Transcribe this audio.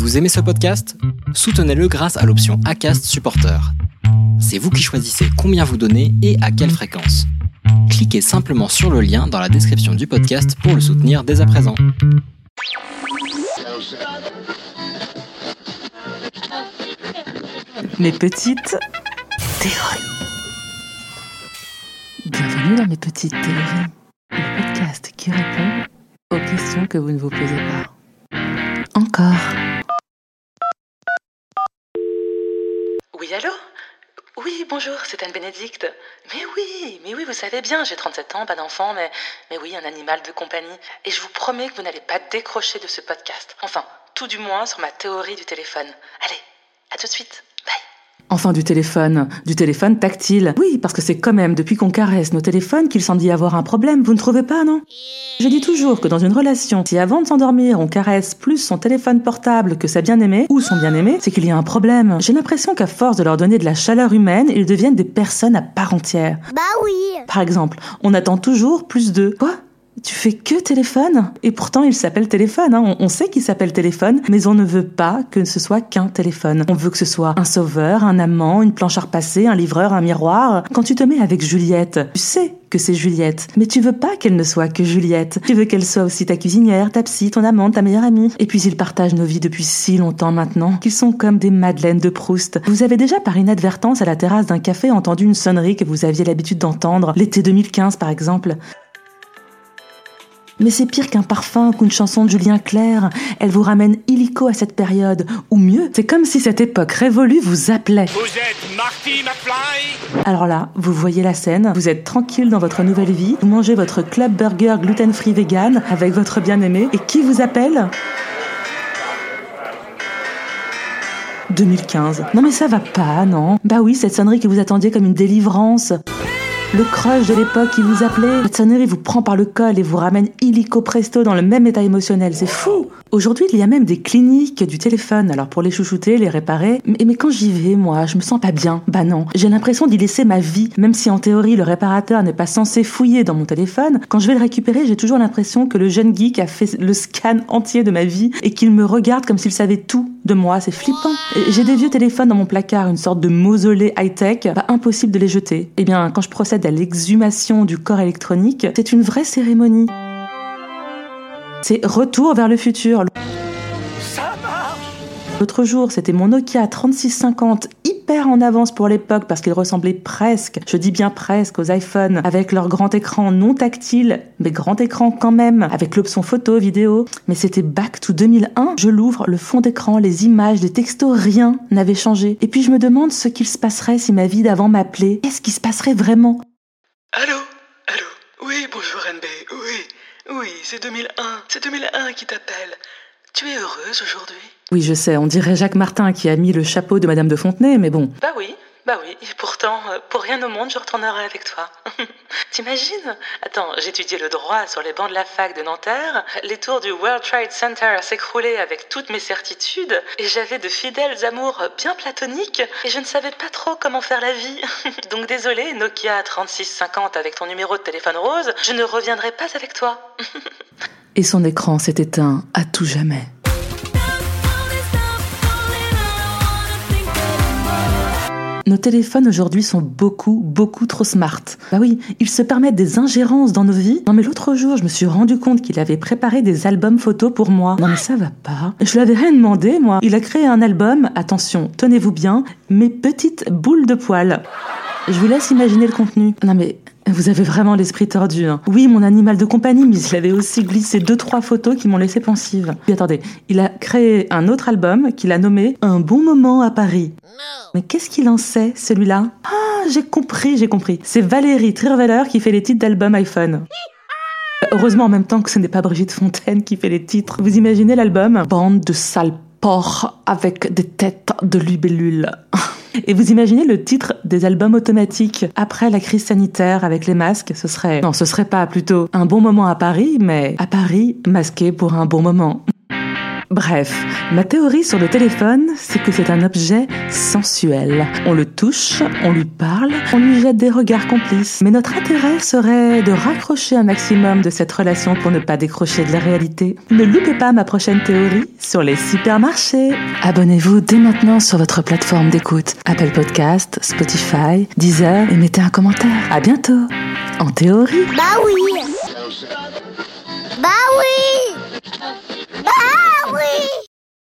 Vous aimez ce podcast? Soutenez-le grâce à l'option ACAST Supporter. C'est vous qui choisissez combien vous donnez et à quelle fréquence. Cliquez simplement sur le lien dans la description du podcast pour le soutenir dès à présent. Mes petites théories. Bienvenue dans mes petites théories, le podcast qui répond aux questions que vous ne vous posez pas. Encore. Oui, allô Oui, bonjour, c'est Anne Bénédicte. Mais oui, mais oui, vous savez bien, j'ai 37 ans, pas d'enfant, mais, mais oui, un animal de compagnie. Et je vous promets que vous n'allez pas décrocher de ce podcast. Enfin, tout du moins sur ma théorie du téléphone. Allez, à tout de suite. Enfin du téléphone, du téléphone tactile. Oui, parce que c'est quand même depuis qu'on caresse nos téléphones qu'il semble y avoir un problème, vous ne trouvez pas, non? Je dis toujours que dans une relation, si avant de s'endormir, on caresse plus son téléphone portable que sa bien-aimée ou son bien-aimé, c'est qu'il y a un problème. J'ai l'impression qu'à force de leur donner de la chaleur humaine, ils deviennent des personnes à part entière. Bah oui. Par exemple, on attend toujours plus de... Quoi? Tu fais que téléphone Et pourtant, il s'appelle téléphone. Hein. On, sait qu'il s'appelle téléphone, mais on ne veut pas que ce soit qu'un téléphone. On veut que ce soit un sauveur, un amant, une planche à repasser, un livreur, un miroir. Quand tu te mets avec Juliette, tu sais que c'est Juliette, mais tu veux pas qu'elle ne soit que Juliette. Tu veux qu'elle soit aussi ta cuisinière, ta psy, ton amante, ta meilleure amie. Et puis ils partagent nos vies depuis si longtemps maintenant qu'ils sont comme des madeleines de Proust. Vous avez déjà par inadvertance à la terrasse d'un café entendu une sonnerie que vous aviez l'habitude d'entendre, l'été 2015 par exemple? Mais c'est pire qu'un parfum qu'une chanson de Julien Clerc. Elle vous ramène illico à cette période. Ou mieux, c'est comme si cette époque révolue vous appelait. Vous êtes Marty McFly? Alors là, vous voyez la scène, vous êtes tranquille dans votre nouvelle vie, vous mangez votre club burger gluten-free vegan avec votre bien-aimé, et qui vous appelle? 2015. Non mais ça va pas, non? Bah oui, cette sonnerie que vous attendiez comme une délivrance. Le crush de l'époque qui vous appelait, cette sonnerie vous prend par le col et vous ramène illico presto dans le même état émotionnel. C'est fou Aujourd'hui, il y a même des cliniques du téléphone. Alors pour les chouchouter, les réparer. Mais, mais quand j'y vais, moi, je me sens pas bien. Bah non. J'ai l'impression d'y laisser ma vie. Même si en théorie, le réparateur n'est pas censé fouiller dans mon téléphone, quand je vais le récupérer, j'ai toujours l'impression que le jeune geek a fait le scan entier de ma vie et qu'il me regarde comme s'il savait tout de moi. C'est flippant. J'ai des vieux téléphones dans mon placard, une sorte de mausolée high-tech. Bah impossible de les jeter. Eh bien, quand je procède à l'exhumation du corps électronique, c'est une vraie cérémonie. C'est retour vers le futur. L'autre jour, c'était mon Nokia 3650 hyper en avance pour l'époque parce qu'il ressemblait presque, je dis bien presque, aux iPhones avec leur grand écran non tactile, mais grand écran quand même, avec l'option photo, vidéo. Mais c'était back to 2001. Je l'ouvre, le fond d'écran, les images, les textos, rien n'avait changé. Et puis je me demande ce qu'il se passerait si ma vie d'avant m'appelait. Qu'est-ce qui se passerait vraiment? Allô? Allô? Oui, bonjour NB. Oui, oui, c'est 2001. C'est 2001 qui t'appelle. Tu es heureuse aujourd'hui? Oui, je sais, on dirait Jacques Martin qui a mis le chapeau de Madame de Fontenay, mais bon. Bah oui, bah oui. Et pourtant, euh, pour rien au monde, je retournerai avec toi. T'imagines? Attends, j'étudiais le droit sur les bancs de la fac de Nanterre. Les tours du World Trade Center s'écroulaient avec toutes mes certitudes. Et j'avais de fidèles amours bien platoniques. Et je ne savais pas trop comment faire la vie. Donc désolé, Nokia 3650 avec ton numéro de téléphone rose, je ne reviendrai pas avec toi. Et son écran s'est éteint à tout jamais. Nos téléphones aujourd'hui sont beaucoup, beaucoup trop smart. Bah oui, ils se permettent des ingérences dans nos vies. Non mais l'autre jour, je me suis rendu compte qu'il avait préparé des albums photos pour moi. Non mais ça va pas. Je lui avais rien demandé, moi. Il a créé un album, attention, tenez-vous bien, mes petites boules de poils. Je vous laisse imaginer le contenu. Non mais vous avez vraiment l'esprit tordu. Hein. Oui, mon animal de compagnie, mais il avait aussi glissé deux trois photos qui m'ont laissé pensive. Puis attendez, il a créé un autre album qu'il a nommé Un bon moment à Paris. Mais qu'est-ce qu'il en sait, celui-là? Ah, j'ai compris, j'ai compris. C'est Valérie Trierweiler qui fait les titres d'album iPhone. Heureusement en même temps que ce n'est pas Brigitte Fontaine qui fait les titres. Vous imaginez l'album? Bande de sales porcs avec des têtes de libellules. Et vous imaginez le titre des albums automatiques après la crise sanitaire avec les masques Ce serait... Non, ce serait pas plutôt un bon moment à Paris, mais à Paris masqué pour un bon moment. Bref, ma théorie sur le téléphone, c'est que c'est un objet sensuel. On le touche, on lui parle, on lui jette des regards complices. Mais notre intérêt serait de raccrocher un maximum de cette relation pour ne pas décrocher de la réalité. Ne loupez pas ma prochaine théorie sur les supermarchés. Abonnez-vous dès maintenant sur votre plateforme d'écoute. Apple Podcast, Spotify, Deezer et mettez un commentaire. À bientôt. En théorie. Bah oui. Bah oui. Whee!